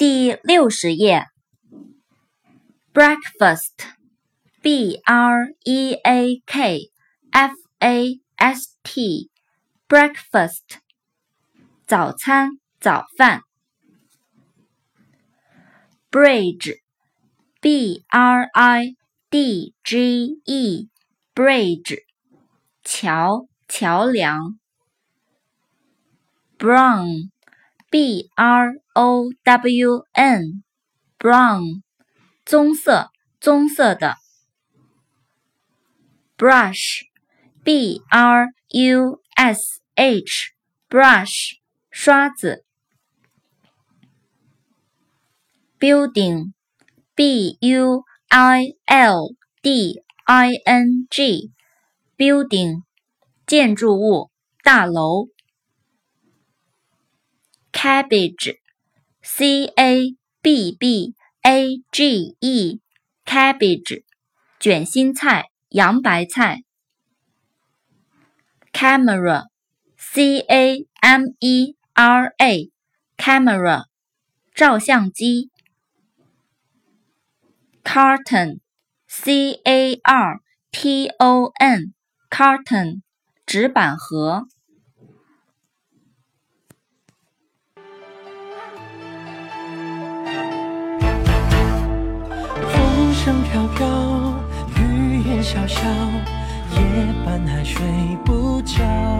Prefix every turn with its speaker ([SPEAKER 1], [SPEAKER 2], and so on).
[SPEAKER 1] 第六十页，breakfast，b r e a k f a s t，breakfast，早餐，早饭。bridge，b r i d g e，bridge，桥，桥梁。brown。B r o w n，brown，棕色，棕色的。brush，b r u s h，brush，刷子。building，b u i l d i n g，building，建筑物，大楼。cabbage, c a b b a g e, cabbage, 卷心菜、洋白菜。camera, c a m e r a, camera, 照相机。carton, c a r t o n, carton, 纸板盒。
[SPEAKER 2] 声飘飘，雨也潇潇，夜半还睡不着。